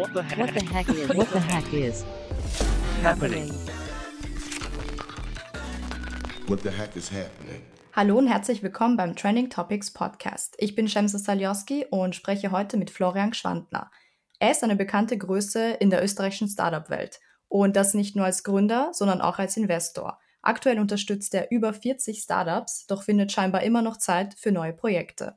What the heck? What the heck is? What the heck is happening? What the heck is happening? Hallo und herzlich willkommen beim Trending Topics Podcast. Ich bin Shemsa Salioski und spreche heute mit Florian Schwandner. Er ist eine bekannte Größe in der österreichischen Startup-Welt und das nicht nur als Gründer, sondern auch als Investor. Aktuell unterstützt er über 40 Startups, doch findet scheinbar immer noch Zeit für neue Projekte.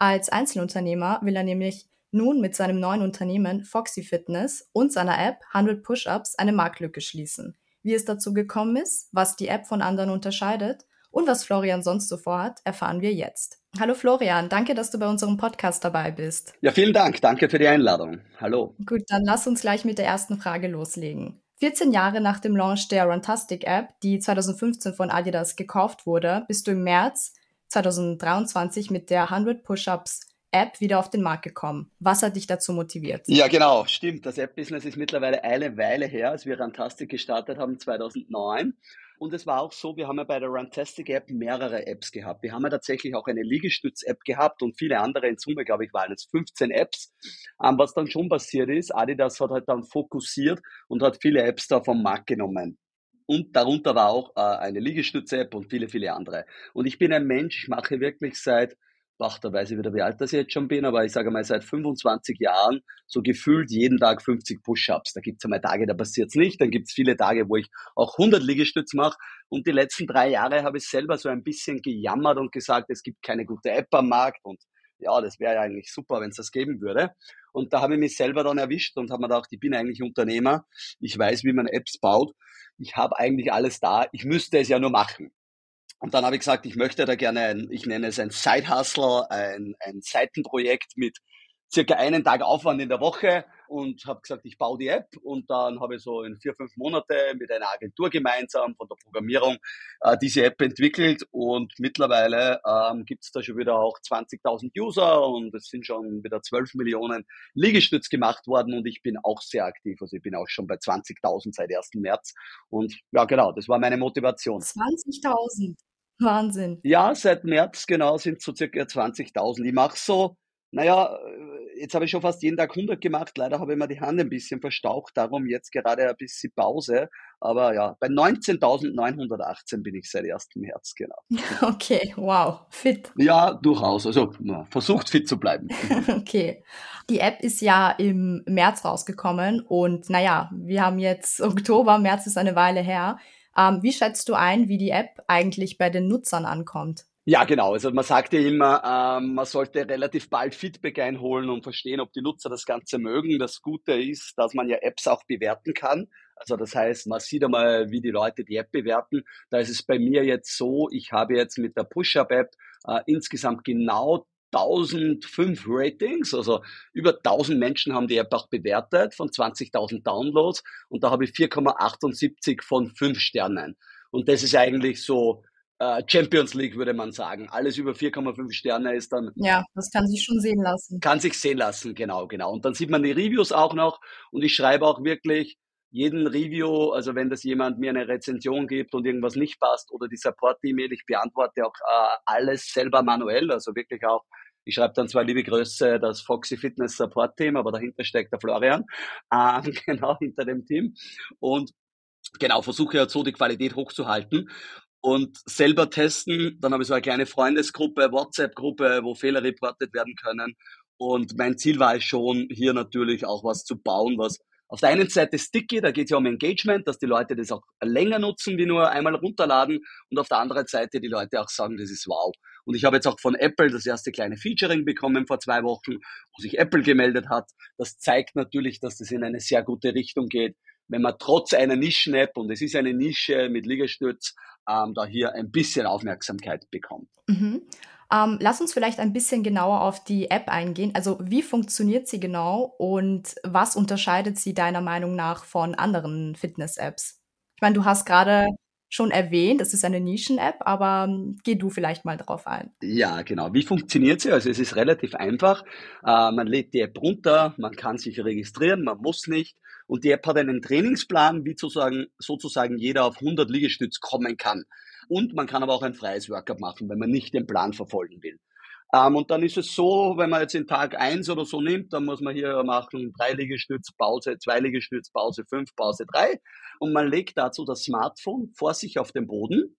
Als Einzelunternehmer will er nämlich nun mit seinem neuen Unternehmen Foxy Fitness und seiner App 100 Push-Ups eine Marktlücke schließen. Wie es dazu gekommen ist, was die App von anderen unterscheidet und was Florian sonst so vorhat, erfahren wir jetzt. Hallo Florian, danke, dass du bei unserem Podcast dabei bist. Ja, vielen Dank. Danke für die Einladung. Hallo. Gut, dann lass uns gleich mit der ersten Frage loslegen. 14 Jahre nach dem Launch der Runtastic App, die 2015 von Adidas gekauft wurde, bist du im März 2023 mit der 100 Push-Ups App wieder auf den Markt gekommen. Was hat dich dazu motiviert? Ja, genau, stimmt. Das App-Business ist mittlerweile eine Weile her, als wir Runtastic gestartet haben, 2009. Und es war auch so, wir haben ja bei der Runtastic App mehrere Apps gehabt. Wir haben ja tatsächlich auch eine Liegestütz-App gehabt und viele andere. In Summe, glaube ich, waren es 15 Apps. Ähm, was dann schon passiert ist, Adidas hat halt dann fokussiert und hat viele Apps da vom Markt genommen. Und darunter war auch äh, eine Liegestütz-App und viele, viele andere. Und ich bin ein Mensch, ich mache wirklich seit ach, da weiß ich wieder, wie alt das jetzt schon bin, aber ich sage mal seit 25 Jahren so gefühlt jeden Tag 50 Push-Ups. Da gibt es einmal Tage, da passiert es nicht, dann gibt es viele Tage, wo ich auch 100 Liegestütze mache und die letzten drei Jahre habe ich selber so ein bisschen gejammert und gesagt, es gibt keine gute App am Markt und ja, das wäre ja eigentlich super, wenn es das geben würde. Und da habe ich mich selber dann erwischt und habe mir gedacht, ich bin eigentlich Unternehmer, ich weiß, wie man Apps baut, ich habe eigentlich alles da, ich müsste es ja nur machen. Und dann habe ich gesagt, ich möchte da gerne ein, ich nenne es ein Side-Hustle, ein, ein Seitenprojekt mit circa einen Tag Aufwand in der Woche und habe gesagt, ich baue die App und dann habe ich so in vier, fünf Monate mit einer Agentur gemeinsam von der Programmierung äh, diese App entwickelt und mittlerweile ähm, gibt es da schon wieder auch 20.000 User und es sind schon wieder 12 Millionen Liegestütz gemacht worden und ich bin auch sehr aktiv, also ich bin auch schon bei 20.000 seit 1. März und ja genau, das war meine Motivation. 20.000? Wahnsinn. Ja, seit März genau sind so circa 20.000. Ich mache so, naja, jetzt habe ich schon fast jeden Tag 100 gemacht. Leider habe ich mir die Hand ein bisschen verstaucht, darum jetzt gerade ein bisschen Pause. Aber ja, bei 19.918 bin ich seit 1. März, genau. Okay, wow, fit. Ja, durchaus. Also na, versucht fit zu bleiben. okay. Die App ist ja im März rausgekommen und naja, wir haben jetzt Oktober, März ist eine Weile her. Ähm, wie schätzt du ein, wie die App eigentlich bei den Nutzern ankommt? Ja, genau. Also man sagt ja immer, ähm, man sollte relativ bald Feedback einholen und verstehen, ob die Nutzer das Ganze mögen. Das Gute ist, dass man ja Apps auch bewerten kann. Also das heißt, man sieht einmal, wie die Leute die App bewerten. Da ist es bei mir jetzt so, ich habe jetzt mit der Push-Up-App äh, insgesamt genau 1005 Ratings, also über 1000 Menschen haben die App auch bewertet von 20.000 Downloads und da habe ich 4,78 von 5 Sternen. Und das ist eigentlich so äh, Champions League, würde man sagen. Alles über 4,5 Sterne ist dann. Ja, das kann sich schon sehen lassen. Kann sich sehen lassen, genau, genau. Und dann sieht man die Reviews auch noch und ich schreibe auch wirklich jeden Review, also wenn das jemand mir eine Rezension gibt und irgendwas nicht passt oder die Support-E-Mail, ich beantworte auch äh, alles selber manuell, also wirklich auch, ich schreibe dann zwar liebe Grüße, das Foxy Fitness Support Team, aber dahinter steckt der Florian, äh, genau hinter dem Team und genau, versuche ja so die Qualität hochzuhalten und selber testen. Dann habe ich so eine kleine Freundesgruppe, WhatsApp-Gruppe, wo Fehler reportet werden können. Und mein Ziel war es schon, hier natürlich auch was zu bauen, was auf der einen Seite sticky, da geht es ja um Engagement, dass die Leute das auch länger nutzen, wie nur einmal runterladen. Und auf der anderen Seite die Leute auch sagen, das ist wow. Und ich habe jetzt auch von Apple das erste kleine Featuring bekommen vor zwei Wochen, wo sich Apple gemeldet hat. Das zeigt natürlich, dass das in eine sehr gute Richtung geht, wenn man trotz einer Nischen-App, und es ist eine Nische mit Liegestütz, ähm, da hier ein bisschen Aufmerksamkeit bekommt. Mhm. Ähm, lass uns vielleicht ein bisschen genauer auf die App eingehen. Also wie funktioniert sie genau und was unterscheidet sie deiner Meinung nach von anderen Fitness-Apps? Ich meine, du hast gerade schon erwähnt, es ist eine Nischen-App, aber ähm, geh du vielleicht mal drauf ein. Ja, genau. Wie funktioniert sie? Also es ist relativ einfach. Äh, man lädt die App runter, man kann sich registrieren, man muss nicht. Und die App hat einen Trainingsplan, wie sozusagen, sozusagen jeder auf 100 Liegestütz kommen kann. Und man kann aber auch ein freies Workout machen, wenn man nicht den Plan verfolgen will. Ähm, und dann ist es so, wenn man jetzt den Tag eins oder so nimmt, dann muss man hier machen drei Liegestütz, Pause, zwei Liegestütz, Pause fünf, Pause drei. Und man legt dazu das Smartphone vor sich auf den Boden.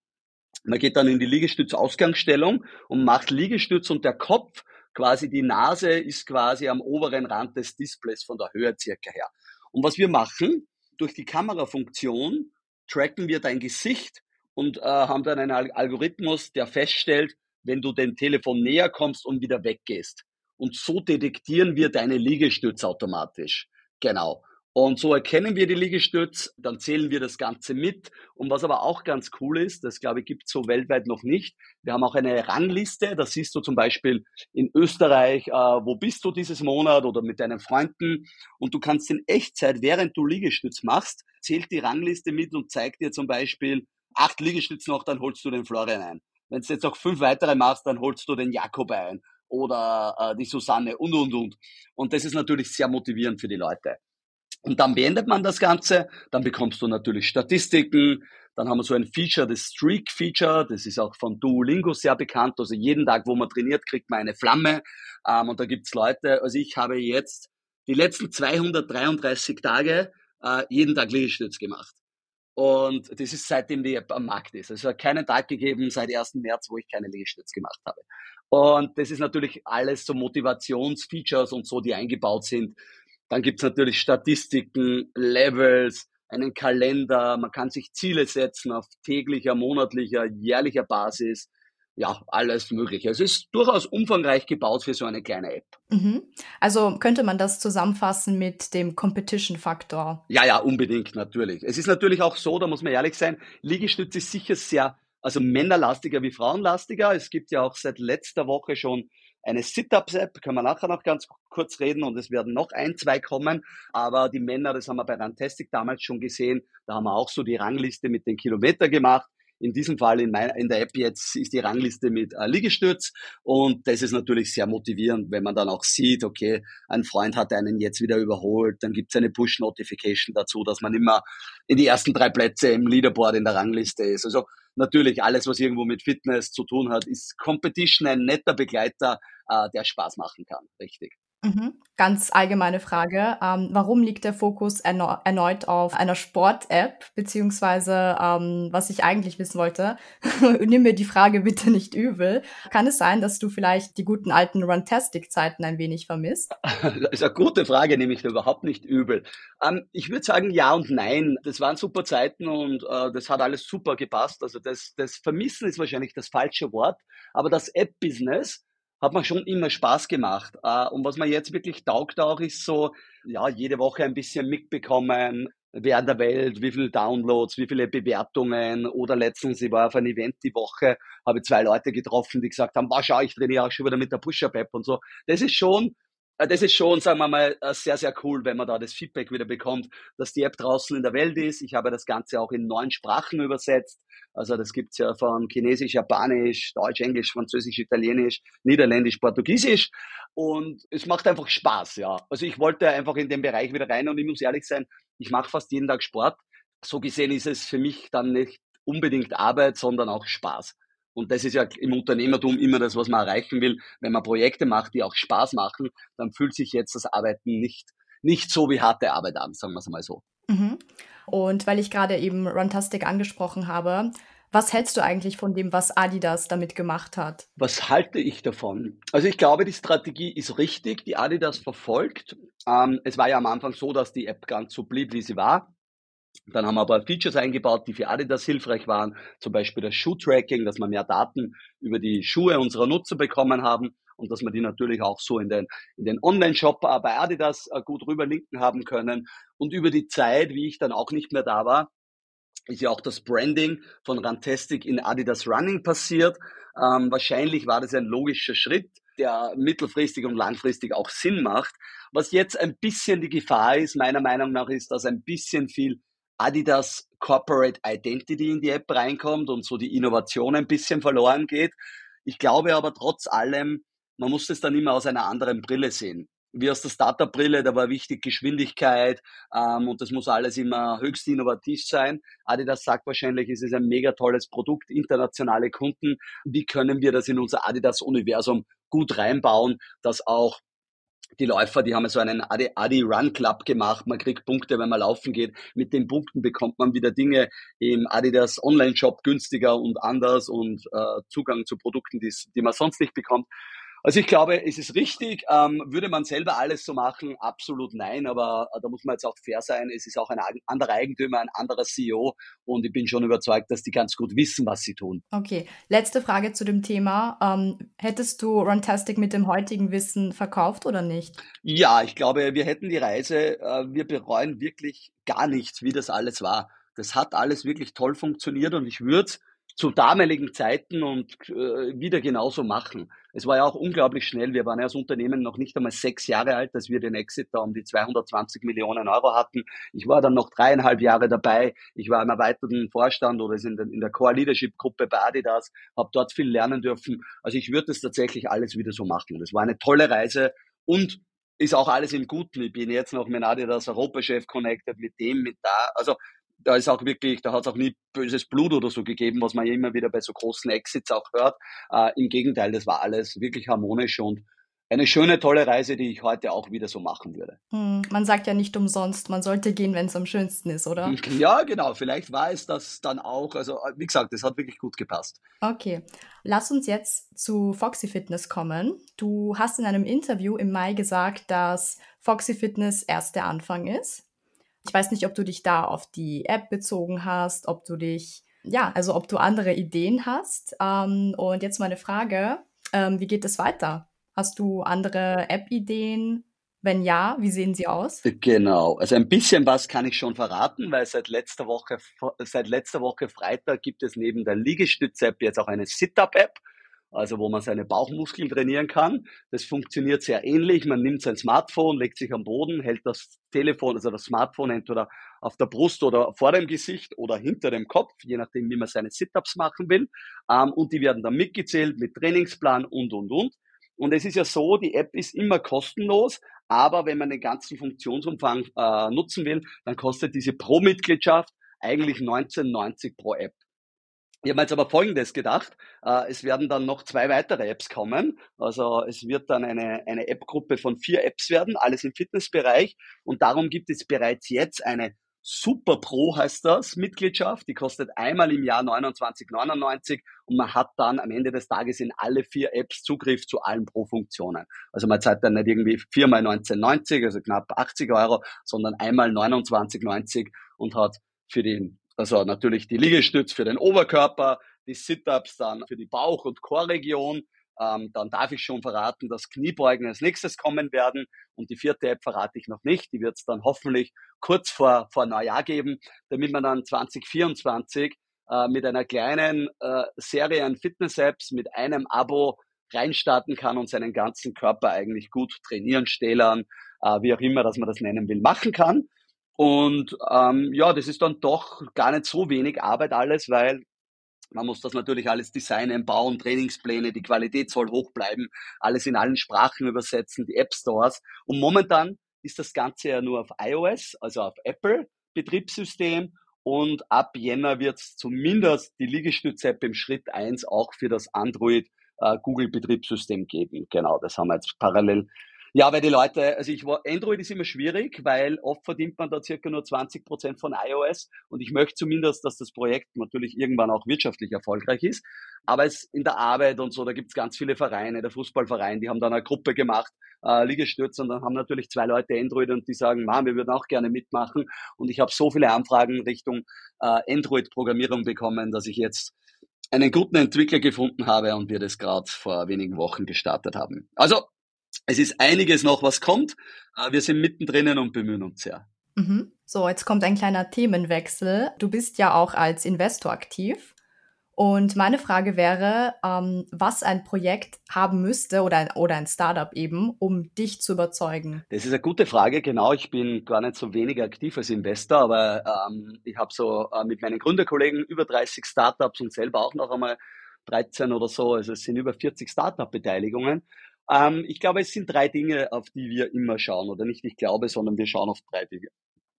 Man geht dann in die Liegestütz-Ausgangsstellung und macht Liegestütz und der Kopf, quasi die Nase, ist quasi am oberen Rand des Displays von der Höhe circa her. Und was wir machen, durch die Kamerafunktion tracken wir dein Gesicht und äh, haben dann einen Algorithmus, der feststellt, wenn du dem Telefon näher kommst und wieder weggehst. Und so detektieren wir deine Liegestütze automatisch. Genau. Und so erkennen wir die Liegestütz, dann zählen wir das Ganze mit. Und was aber auch ganz cool ist, das glaube ich gibt es so weltweit noch nicht, wir haben auch eine Rangliste, da siehst du zum Beispiel in Österreich, äh, wo bist du dieses Monat oder mit deinen Freunden und du kannst in Echtzeit, während du Liegestütz machst, zählt die Rangliste mit und zeigt dir zum Beispiel acht Liegestütze noch, dann holst du den Florian ein. Wenn du jetzt auch fünf weitere machst, dann holst du den Jakob ein oder äh, die Susanne und, und, und. Und das ist natürlich sehr motivierend für die Leute. Und dann beendet man das Ganze, dann bekommst du natürlich Statistiken, dann haben wir so ein Feature, das Streak-Feature, das ist auch von Duolingo sehr bekannt, also jeden Tag, wo man trainiert, kriegt man eine Flamme ähm, und da gibt's Leute, also ich habe jetzt die letzten 233 Tage äh, jeden Tag Liegestütz gemacht. Und das ist seitdem die App am Markt ist. Also es hat keinen Tag gegeben seit 1. März, wo ich keine Liegestütz gemacht habe. Und das ist natürlich alles so Motivationsfeatures und so, die eingebaut sind, dann gibt's natürlich Statistiken, Levels, einen Kalender, man kann sich Ziele setzen auf täglicher, monatlicher, jährlicher Basis. Ja, alles Mögliche. Es ist durchaus umfangreich gebaut für so eine kleine App. Mhm. Also könnte man das zusammenfassen mit dem Competition-Faktor? Ja, ja, unbedingt, natürlich. Es ist natürlich auch so, da muss man ehrlich sein, Liegestütz ist sicher sehr, also männerlastiger wie frauenlastiger. Es gibt ja auch seit letzter Woche schon eine Sit-Ups-App, können wir nachher noch ganz kurz reden und es werden noch ein, zwei kommen. Aber die Männer, das haben wir bei Rantastic damals schon gesehen, da haben wir auch so die Rangliste mit den Kilometer gemacht. In diesem Fall in, mein, in der App jetzt ist die Rangliste mit äh, Liegestütz und das ist natürlich sehr motivierend, wenn man dann auch sieht, okay, ein Freund hat einen jetzt wieder überholt, dann gibt es eine Push-Notification dazu, dass man immer in die ersten drei Plätze im Leaderboard in der Rangliste ist. Also natürlich alles, was irgendwo mit Fitness zu tun hat, ist Competition ein netter Begleiter, äh, der Spaß machen kann. Richtig. Mhm. Ganz allgemeine Frage. Ähm, warum liegt der Fokus erneu erneut auf einer Sport-App? Beziehungsweise, ähm, was ich eigentlich wissen wollte, nimm mir die Frage bitte nicht übel. Kann es sein, dass du vielleicht die guten alten Runtastic-Zeiten ein wenig vermisst? Das ist eine gute Frage, nehme ich überhaupt nicht übel. Ähm, ich würde sagen ja und nein. Das waren super Zeiten und äh, das hat alles super gepasst. Also das, das Vermissen ist wahrscheinlich das falsche Wort. Aber das App-Business, hat mir schon immer Spaß gemacht. Äh, und was mir jetzt wirklich taugt auch, ist so, ja, jede Woche ein bisschen mitbekommen, wer in der Welt, wie viele Downloads, wie viele Bewertungen oder letztens, ich war auf ein Event die Woche, habe zwei Leute getroffen, die gesagt haben, wow, schau, ich trainiere auch schon wieder mit der Push-Up-App und so. Das ist schon, das ist schon, sagen wir mal, äh, sehr, sehr cool, wenn man da das Feedback wieder bekommt, dass die App draußen in der Welt ist. Ich habe das Ganze auch in neun Sprachen übersetzt. Also das gibt's ja von Chinesisch, Japanisch, Deutsch, Englisch, Französisch, Italienisch, Niederländisch, Portugiesisch. Und es macht einfach Spaß, ja. Also ich wollte einfach in den Bereich wieder rein und ich muss ehrlich sein, ich mache fast jeden Tag Sport. So gesehen ist es für mich dann nicht unbedingt Arbeit, sondern auch Spaß. Und das ist ja im Unternehmertum immer das, was man erreichen will. Wenn man Projekte macht, die auch Spaß machen, dann fühlt sich jetzt das Arbeiten nicht, nicht so wie harte Arbeit an, sagen wir es mal so. Mhm. Und weil ich gerade eben Runtastic angesprochen habe, was hältst du eigentlich von dem, was Adidas damit gemacht hat? Was halte ich davon? Also ich glaube, die Strategie ist richtig, die Adidas verfolgt. Ähm, es war ja am Anfang so, dass die App ganz so blieb, wie sie war. Dann haben wir aber Features eingebaut, die für Adidas hilfreich waren, zum Beispiel das Shoe-Tracking, dass wir mehr Daten über die Schuhe unserer Nutzer bekommen haben und dass wir die natürlich auch so in den, in den Online-Shop äh, bei Adidas äh, gut rüberlinken haben können. Und über die Zeit, wie ich dann auch nicht mehr da war, ist ja auch das Branding von Runtastic in Adidas Running passiert. Ähm, wahrscheinlich war das ein logischer Schritt, der mittelfristig und langfristig auch Sinn macht. Was jetzt ein bisschen die Gefahr ist, meiner Meinung nach, ist, dass ein bisschen viel Adidas Corporate Identity in die App reinkommt und so die Innovation ein bisschen verloren geht. Ich glaube aber trotz allem, man muss es dann immer aus einer anderen Brille sehen. wie aus der Startup-Brille, da war wichtig Geschwindigkeit ähm, und das muss alles immer höchst innovativ sein. Adidas sagt wahrscheinlich, es ist ein mega tolles Produkt, internationale Kunden. Wie können wir das in unser Adidas-Universum gut reinbauen, dass auch die Läufer, die haben so einen Adi, Adi Run Club gemacht. Man kriegt Punkte, wenn man laufen geht. Mit den Punkten bekommt man wieder Dinge im Adidas Online Shop günstiger und anders und äh, Zugang zu Produkten, die, die man sonst nicht bekommt. Also ich glaube, es ist richtig. Ähm, würde man selber alles so machen? Absolut nein. Aber äh, da muss man jetzt auch fair sein. Es ist auch ein anderer Eigentümer, ein anderer CEO. Und ich bin schon überzeugt, dass die ganz gut wissen, was sie tun. Okay. Letzte Frage zu dem Thema. Ähm, hättest du Runtastic mit dem heutigen Wissen verkauft oder nicht? Ja, ich glaube, wir hätten die Reise. Äh, wir bereuen wirklich gar nichts, wie das alles war. Das hat alles wirklich toll funktioniert und ich würde zu damaligen Zeiten und äh, wieder genauso machen. Es war ja auch unglaublich schnell. Wir waren ja als Unternehmen noch nicht einmal sechs Jahre alt, als wir den Exit da um die 220 Millionen Euro hatten. Ich war dann noch dreieinhalb Jahre dabei. Ich war im erweiterten Vorstand oder in, der Core Leadership Gruppe bei Adidas, habe dort viel lernen dürfen. Also ich würde das tatsächlich alles wieder so machen. Das war eine tolle Reise und ist auch alles im Guten. Ich bin jetzt noch mit Adidas Europachef connected, mit dem, mit da. Also da ist auch wirklich, da hat es auch nie böses Blut oder so gegeben, was man ja immer wieder bei so großen Exits auch hört. Äh, Im Gegenteil, das war alles wirklich harmonisch und eine schöne, tolle Reise, die ich heute auch wieder so machen würde. Hm, man sagt ja nicht umsonst, man sollte gehen, wenn es am schönsten ist, oder? Ja, genau. Vielleicht war es das dann auch. Also, wie gesagt, es hat wirklich gut gepasst. Okay. Lass uns jetzt zu Foxy Fitness kommen. Du hast in einem Interview im Mai gesagt, dass Foxy Fitness erst der Anfang ist. Ich weiß nicht, ob du dich da auf die App bezogen hast, ob du dich, ja, also ob du andere Ideen hast. Ähm, und jetzt meine Frage, ähm, wie geht es weiter? Hast du andere App-Ideen? Wenn ja, wie sehen sie aus? Genau, also ein bisschen was kann ich schon verraten, weil seit letzter Woche, seit letzter Woche Freitag gibt es neben der Liegestütz-App jetzt auch eine Sit-Up-App also wo man seine Bauchmuskeln trainieren kann. Das funktioniert sehr ähnlich. Man nimmt sein Smartphone, legt sich am Boden, hält das Telefon, also das Smartphone entweder auf der Brust oder vor dem Gesicht oder hinter dem Kopf, je nachdem, wie man seine Sit-ups machen will. Ähm, und die werden dann mitgezählt mit Trainingsplan und, und, und. Und es ist ja so, die App ist immer kostenlos, aber wenn man den ganzen Funktionsumfang äh, nutzen will, dann kostet diese Pro-Mitgliedschaft eigentlich 19,90 pro App. Ich habe mir jetzt aber Folgendes gedacht. Äh, es werden dann noch zwei weitere Apps kommen. Also es wird dann eine, eine App-Gruppe von vier Apps werden, alles im Fitnessbereich. Und darum gibt es bereits jetzt eine Super Pro heißt das, Mitgliedschaft. Die kostet einmal im Jahr 29,99 und man hat dann am Ende des Tages in alle vier Apps Zugriff zu allen Pro-Funktionen. Also man zahlt dann nicht irgendwie viermal 19,90, also knapp 80 Euro, sondern einmal 29,90 und hat für den also natürlich die Liegestütz für den Oberkörper, die Sit-Ups dann für die Bauch- und Chorregion. Ähm, dann darf ich schon verraten, dass Kniebeugen als nächstes kommen werden. Und die vierte App verrate ich noch nicht. Die wird es dann hoffentlich kurz vor, vor Neujahr geben, damit man dann 2024 äh, mit einer kleinen äh, Serie an Fitness-Apps mit einem Abo reinstarten kann und seinen ganzen Körper eigentlich gut trainieren, stählern, äh, wie auch immer, dass man das nennen will, machen kann. Und ähm, ja, das ist dann doch gar nicht so wenig Arbeit alles, weil man muss das natürlich alles designen, bauen, Trainingspläne, die Qualität soll hoch bleiben, alles in allen Sprachen übersetzen, die App Stores. Und momentan ist das Ganze ja nur auf iOS, also auf Apple Betriebssystem. Und ab Jänner wird es zumindest die Liegestütz-App im Schritt eins auch für das Android äh, Google Betriebssystem geben. Genau, das haben wir jetzt parallel ja, weil die Leute, also ich war, Android ist immer schwierig, weil oft verdient man da circa nur 20 Prozent von iOS und ich möchte zumindest, dass das Projekt natürlich irgendwann auch wirtschaftlich erfolgreich ist. Aber es in der Arbeit und so, da gibt's ganz viele Vereine, der Fußballverein, die haben dann eine Gruppe gemacht, äh, Liegestütze und dann haben natürlich zwei Leute Android und die sagen, Mann, wir würden auch gerne mitmachen und ich habe so viele Anfragen Richtung äh, Android-Programmierung bekommen, dass ich jetzt einen guten Entwickler gefunden habe und wir das gerade vor wenigen Wochen gestartet haben. Also es ist einiges noch, was kommt. Wir sind mittendrin und bemühen uns sehr. Mhm. So, jetzt kommt ein kleiner Themenwechsel. Du bist ja auch als Investor aktiv. Und meine Frage wäre, ähm, was ein Projekt haben müsste oder ein, oder ein Startup eben, um dich zu überzeugen? Das ist eine gute Frage, genau. Ich bin gar nicht so wenig aktiv als Investor, aber ähm, ich habe so äh, mit meinen Gründerkollegen über 30 Startups und selber auch noch einmal 13 oder so. Also es sind über 40 Startup-Beteiligungen. Ähm, ich glaube, es sind drei Dinge, auf die wir immer schauen. Oder nicht ich glaube, sondern wir schauen auf drei Dinge.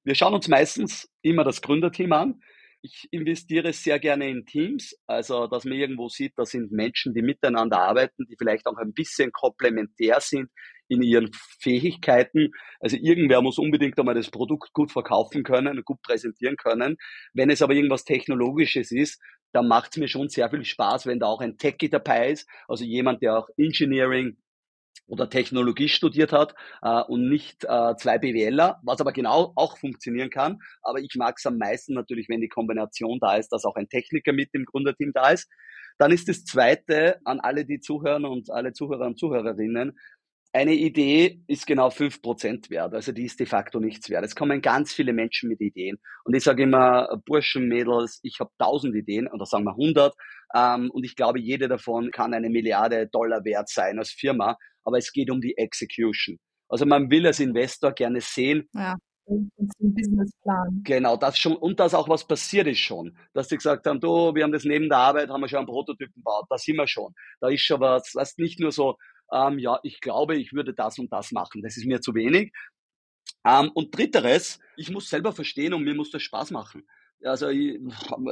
Wir schauen uns meistens immer das Gründerteam an. Ich investiere sehr gerne in Teams, also dass man irgendwo sieht, da sind Menschen, die miteinander arbeiten, die vielleicht auch ein bisschen komplementär sind in ihren Fähigkeiten. Also irgendwer muss unbedingt einmal das Produkt gut verkaufen können, gut präsentieren können. Wenn es aber irgendwas Technologisches ist, dann macht es mir schon sehr viel Spaß, wenn da auch ein Techie dabei ist, also jemand, der auch Engineering oder Technologie studiert hat äh, und nicht äh, zwei BWLer, was aber genau auch funktionieren kann. Aber ich mag es am meisten natürlich, wenn die Kombination da ist, dass auch ein Techniker mit dem Gründerteam da ist. Dann ist das Zweite an alle, die zuhören und alle Zuhörer und Zuhörerinnen, eine Idee ist genau fünf Prozent wert, also die ist de facto nichts wert. Es kommen ganz viele Menschen mit Ideen und ich sage immer, Burschen, Mädels, ich habe tausend Ideen oder sagen wir hundert ähm, und ich glaube, jede davon kann eine Milliarde Dollar wert sein als Firma, aber es geht um die Execution. Also man will als Investor gerne sehen, ja. Und den Businessplan. Genau, das schon, und dass auch was passiert ist schon. Dass sie gesagt haben, du, wir haben das neben der Arbeit, haben wir schon einen Prototypen gebaut, da sind wir schon. Da ist schon was, was nicht nur so, ähm, ja, ich glaube, ich würde das und das machen. Das ist mir zu wenig. Ähm, und dritteres, ich muss selber verstehen und mir muss das Spaß machen. Also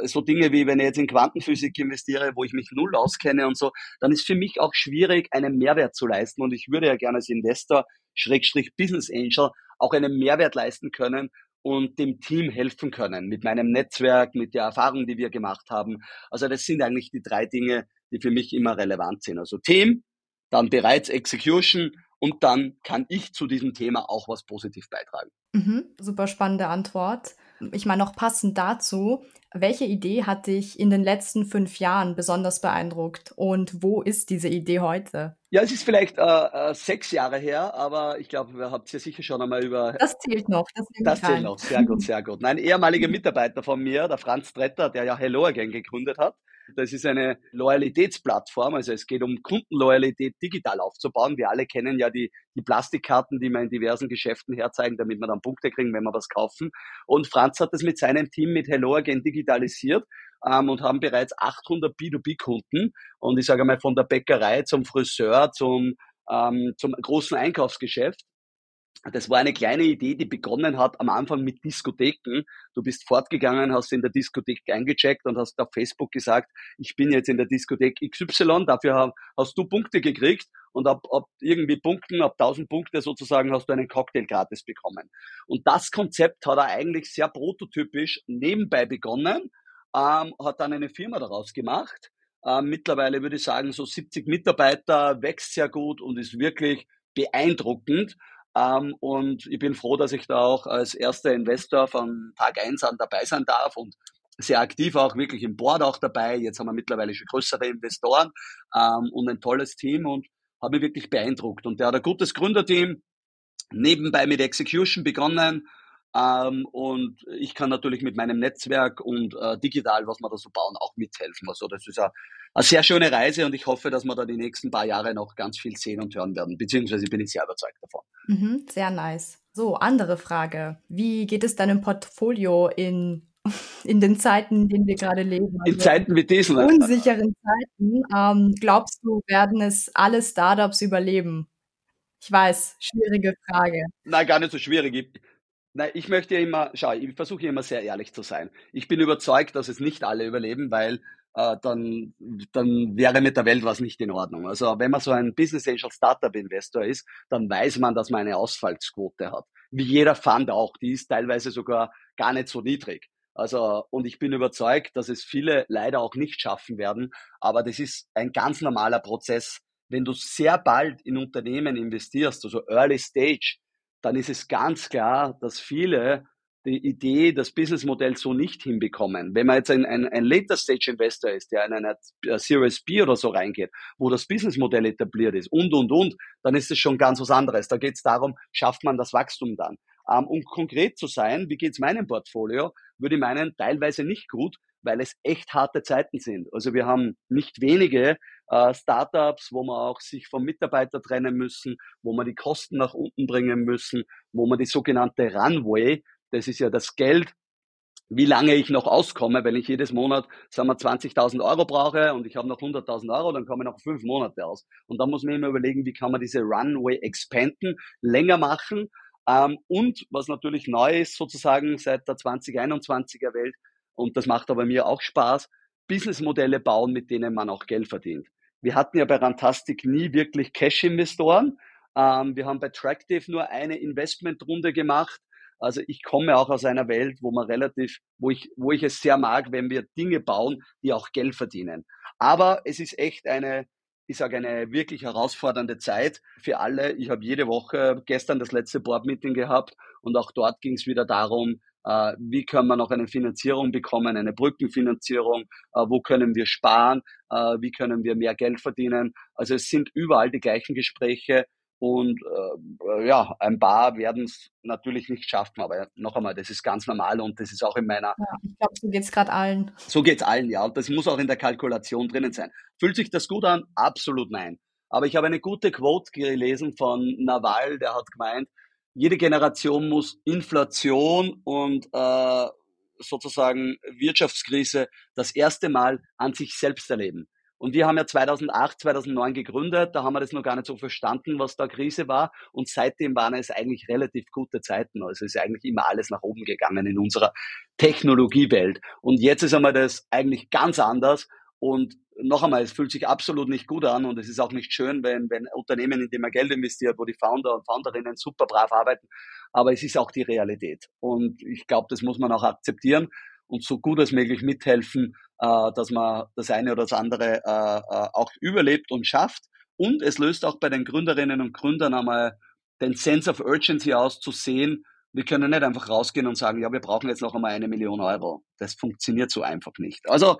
so Dinge wie, wenn ich jetzt in Quantenphysik investiere, wo ich mich null auskenne und so, dann ist für mich auch schwierig, einen Mehrwert zu leisten. Und ich würde ja gerne als Investor, Schrägstrich Business Angel, auch einen Mehrwert leisten können und dem Team helfen können. Mit meinem Netzwerk, mit der Erfahrung, die wir gemacht haben. Also das sind eigentlich die drei Dinge, die für mich immer relevant sind. Also Team, dann bereits Execution und dann kann ich zu diesem Thema auch was positiv beitragen. Mhm, super spannende Antwort. Ich meine, noch passend dazu, welche Idee hat dich in den letzten fünf Jahren besonders beeindruckt und wo ist diese Idee heute? Ja, es ist vielleicht äh, äh, sechs Jahre her, aber ich glaube, wir habt ja sicher schon einmal über. Das zählt noch. Das, das zählt noch. Sehr gut, sehr gut. Ein ehemaliger Mitarbeiter von mir, der Franz Tretter, der ja Hello Again gegründet hat, das ist eine Loyalitätsplattform. Also es geht um Kundenloyalität digital aufzubauen. Wir alle kennen ja die, die Plastikkarten, die wir in diversen Geschäften herzeigen, damit wir dann Punkte kriegen, wenn wir was kaufen. Und Franz hat das mit seinem Team mit Hello Again digitalisiert ähm, und haben bereits 800 B2B-Kunden. Und ich sage mal von der Bäckerei zum Friseur zum, ähm, zum großen Einkaufsgeschäft das war eine kleine Idee, die begonnen hat am Anfang mit Diskotheken. Du bist fortgegangen, hast in der Diskothek eingecheckt und hast auf Facebook gesagt, ich bin jetzt in der Diskothek XY, dafür hast du Punkte gekriegt und ab, ab irgendwie Punkten, ab 1000 Punkte sozusagen hast du einen Cocktail gratis bekommen. Und das Konzept hat er eigentlich sehr prototypisch nebenbei begonnen, ähm, hat dann eine Firma daraus gemacht. Ähm, mittlerweile würde ich sagen, so 70 Mitarbeiter, wächst sehr gut und ist wirklich beeindruckend. Ähm, und ich bin froh, dass ich da auch als erster Investor von Tag eins an dabei sein darf und sehr aktiv auch wirklich im Board auch dabei. Jetzt haben wir mittlerweile schon größere Investoren ähm, und ein tolles Team und habe mich wirklich beeindruckt. Und der hat ein gutes Gründerteam, nebenbei mit Execution begonnen. Ähm, und ich kann natürlich mit meinem Netzwerk und äh, digital, was wir da so bauen, auch mithelfen. Also das ist eine, eine sehr schöne Reise und ich hoffe, dass wir da die nächsten paar Jahre noch ganz viel sehen und hören werden. Beziehungsweise bin ich sehr überzeugt davon. Mhm, sehr nice. So, andere Frage. Wie geht es deinem Portfolio in, in den Zeiten, in denen wir gerade leben? Also in Zeiten wie diesen. Unsicheren Zeiten. Ähm, glaubst du, werden es alle Startups überleben? Ich weiß, schwierige Frage. Nein, gar nicht so schwierig. Nein, ich möchte ja immer, schau, ich versuche immer sehr ehrlich zu sein. Ich bin überzeugt, dass es nicht alle überleben, weil äh, dann, dann wäre mit der Welt was nicht in Ordnung. Also wenn man so ein Business Angel Startup Investor ist, dann weiß man, dass man eine Ausfallsquote hat. Wie jeder Fund auch, die ist teilweise sogar gar nicht so niedrig. Also, und ich bin überzeugt, dass es viele leider auch nicht schaffen werden. Aber das ist ein ganz normaler Prozess. Wenn du sehr bald in Unternehmen investierst, also Early Stage, dann ist es ganz klar, dass viele die Idee, das Businessmodell so nicht hinbekommen. Wenn man jetzt ein, ein, ein Later Stage Investor ist, der in eine Series B oder so reingeht, wo das Businessmodell etabliert ist und, und, und, dann ist es schon ganz was anderes. Da geht es darum, schafft man das Wachstum dann. Ähm, um konkret zu sein, wie geht's meinem Portfolio, würde ich meinen, teilweise nicht gut, weil es echt harte Zeiten sind. Also wir haben nicht wenige äh, Startups, wo man auch sich vom Mitarbeiter trennen müssen, wo man die Kosten nach unten bringen müssen, wo man die sogenannte Runway, das ist ja das Geld, wie lange ich noch auskomme, wenn ich jedes Monat, sagen wir, 20.000 Euro brauche und ich habe noch 100.000 Euro, dann komme ich noch fünf Monate aus. Und da muss man immer überlegen, wie kann man diese Runway expanden, länger machen. Ähm, und was natürlich neu ist, sozusagen seit der 2021er Welt, und das macht aber mir auch Spaß, Businessmodelle bauen, mit denen man auch Geld verdient. Wir hatten ja bei Rantastic nie wirklich Cash-Investoren. Ähm, wir haben bei Tractive nur eine Investmentrunde gemacht also ich komme auch aus einer Welt, wo man relativ, wo ich, wo ich es sehr mag, wenn wir Dinge bauen, die auch Geld verdienen. Aber es ist echt eine, ich sage eine wirklich herausfordernde Zeit für alle. Ich habe jede Woche gestern das letzte Board-Meeting gehabt und auch dort ging es wieder darum, äh, wie können wir noch eine Finanzierung bekommen, eine Brückenfinanzierung, äh, wo können wir sparen, äh, wie können wir mehr Geld verdienen. Also es sind überall die gleichen Gespräche und äh, ja, ein paar werden es natürlich nicht schaffen, aber noch einmal, das ist ganz normal und das ist auch in meiner. Ja, ich glaube, so geht es gerade allen. So geht es allen, ja. Und das muss auch in der Kalkulation drinnen sein. Fühlt sich das gut an? Absolut nein. Aber ich habe eine gute Quote gelesen von Naval, der hat gemeint, jede Generation muss Inflation und äh, sozusagen Wirtschaftskrise das erste Mal an sich selbst erleben. Und wir haben ja 2008, 2009 gegründet, da haben wir das noch gar nicht so verstanden, was da Krise war. Und seitdem waren es eigentlich relativ gute Zeiten. Also ist eigentlich immer alles nach oben gegangen in unserer Technologiewelt. Und jetzt ist einmal das eigentlich ganz anders. Und noch einmal, es fühlt sich absolut nicht gut an und es ist auch nicht schön, wenn, wenn Unternehmen, in dem man Geld investiert, wo die Founder und Founderinnen super brav arbeiten. Aber es ist auch die Realität. Und ich glaube, das muss man auch akzeptieren und so gut als möglich mithelfen, äh, dass man das eine oder das andere äh, äh, auch überlebt und schafft. Und es löst auch bei den Gründerinnen und Gründern einmal den Sense of Urgency aus, zu sehen, wir können nicht einfach rausgehen und sagen, ja, wir brauchen jetzt noch einmal eine Million Euro. Das funktioniert so einfach nicht. Also,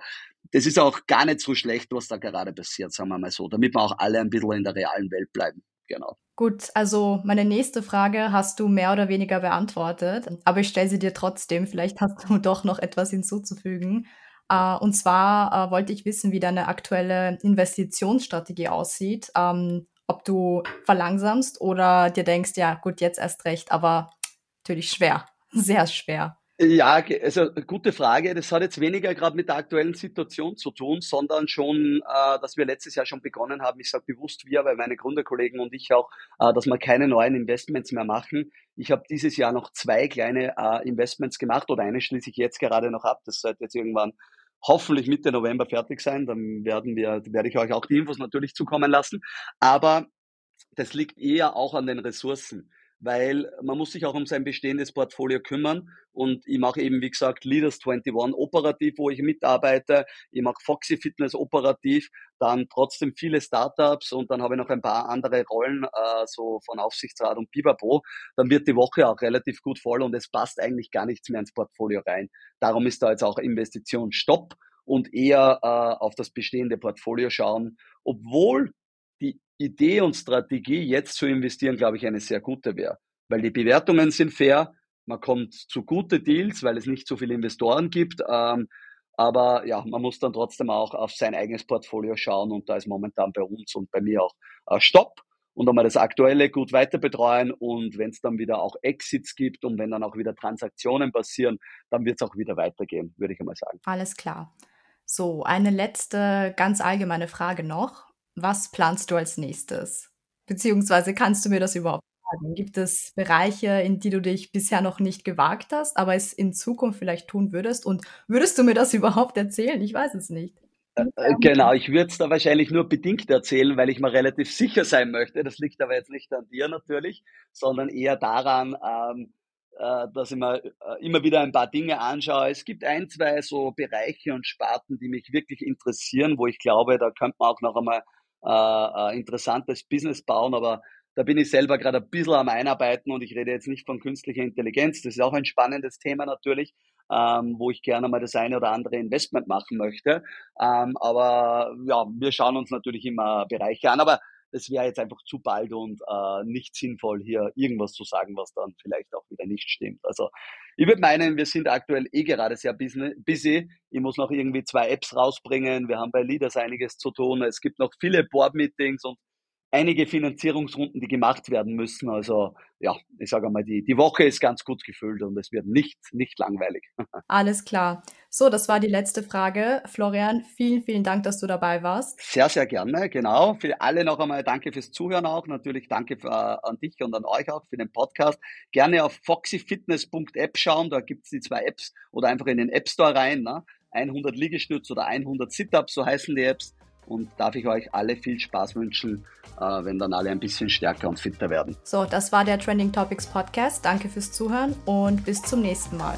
das ist auch gar nicht so schlecht, was da gerade passiert, sagen wir mal so, damit wir auch alle ein bisschen in der realen Welt bleiben. Genau. Gut, also meine nächste Frage hast du mehr oder weniger beantwortet, aber ich stelle sie dir trotzdem. Vielleicht hast du doch noch etwas hinzuzufügen. Äh, und zwar äh, wollte ich wissen, wie deine aktuelle Investitionsstrategie aussieht. Ähm, ob du verlangsamst oder dir denkst, ja gut, jetzt erst recht, aber natürlich schwer, sehr schwer. Ja, also gute Frage. Das hat jetzt weniger gerade mit der aktuellen Situation zu tun, sondern schon, äh, dass wir letztes Jahr schon begonnen haben. Ich sage bewusst wir, weil meine Gründerkollegen und ich auch, äh, dass wir keine neuen Investments mehr machen. Ich habe dieses Jahr noch zwei kleine äh, Investments gemacht oder eine schließe ich jetzt gerade noch ab. Das sollte jetzt irgendwann hoffentlich Mitte November fertig sein. Dann werden wir, werde ich euch auch die Infos natürlich zukommen lassen. Aber das liegt eher auch an den Ressourcen weil man muss sich auch um sein bestehendes Portfolio kümmern. Und ich mache eben, wie gesagt, Leaders 21 operativ, wo ich mitarbeite. Ich mache Foxy Fitness operativ, dann trotzdem viele Startups und dann habe ich noch ein paar andere Rollen, äh, so von Aufsichtsrat und Biberpro. Dann wird die Woche auch relativ gut voll und es passt eigentlich gar nichts mehr ins Portfolio rein. Darum ist da jetzt auch Investition Stopp und eher äh, auf das bestehende Portfolio schauen, obwohl Idee und Strategie, jetzt zu investieren, glaube ich, eine sehr gute wäre. Weil die Bewertungen sind fair, man kommt zu gute Deals, weil es nicht so viele Investoren gibt. Ähm, aber ja, man muss dann trotzdem auch auf sein eigenes Portfolio schauen und da ist momentan bei uns und bei mir auch äh, Stopp und einmal das Aktuelle gut weiter betreuen und wenn es dann wieder auch Exits gibt und wenn dann auch wieder Transaktionen passieren, dann wird es auch wieder weitergehen, würde ich einmal sagen. Alles klar. So, eine letzte ganz allgemeine Frage noch. Was planst du als nächstes? Beziehungsweise kannst du mir das überhaupt sagen? Gibt es Bereiche, in die du dich bisher noch nicht gewagt hast, aber es in Zukunft vielleicht tun würdest? Und würdest du mir das überhaupt erzählen? Ich weiß es nicht. Äh, äh, genau, ich würde es da wahrscheinlich nur bedingt erzählen, weil ich mir relativ sicher sein möchte. Das liegt aber jetzt nicht an dir natürlich, sondern eher daran, ähm, äh, dass ich mir äh, immer wieder ein paar Dinge anschaue. Es gibt ein, zwei so Bereiche und Sparten, die mich wirklich interessieren, wo ich glaube, da könnte man auch noch einmal äh, interessantes Business bauen, aber da bin ich selber gerade ein bisschen am Einarbeiten und ich rede jetzt nicht von künstlicher Intelligenz. Das ist auch ein spannendes Thema natürlich, ähm, wo ich gerne mal das eine oder andere Investment machen möchte. Ähm, aber ja, wir schauen uns natürlich immer Bereiche an. Aber das wäre jetzt einfach zu bald und äh, nicht sinnvoll, hier irgendwas zu sagen, was dann vielleicht auch wieder nicht stimmt. Also ich würde meinen, wir sind aktuell eh gerade sehr busy. Ich muss noch irgendwie zwei Apps rausbringen. Wir haben bei Leaders einiges zu tun. Es gibt noch viele Board-Meetings und einige Finanzierungsrunden, die gemacht werden müssen. Also ja, ich sage mal, die, die Woche ist ganz gut gefüllt und es wird nicht, nicht langweilig. Alles klar. So, das war die letzte Frage. Florian, vielen, vielen Dank, dass du dabei warst. Sehr, sehr gerne, genau. Für alle noch einmal danke fürs Zuhören auch. Natürlich danke für, äh, an dich und an euch auch für den Podcast. Gerne auf foxyfitness.app schauen, da gibt's die zwei Apps oder einfach in den App Store rein. Ne? 100 Liegestütz oder 100 Sit-Ups, so heißen die Apps und darf ich euch alle viel Spaß wünschen, äh, wenn dann alle ein bisschen stärker und fitter werden. So, das war der Trending Topics Podcast. Danke fürs Zuhören und bis zum nächsten Mal.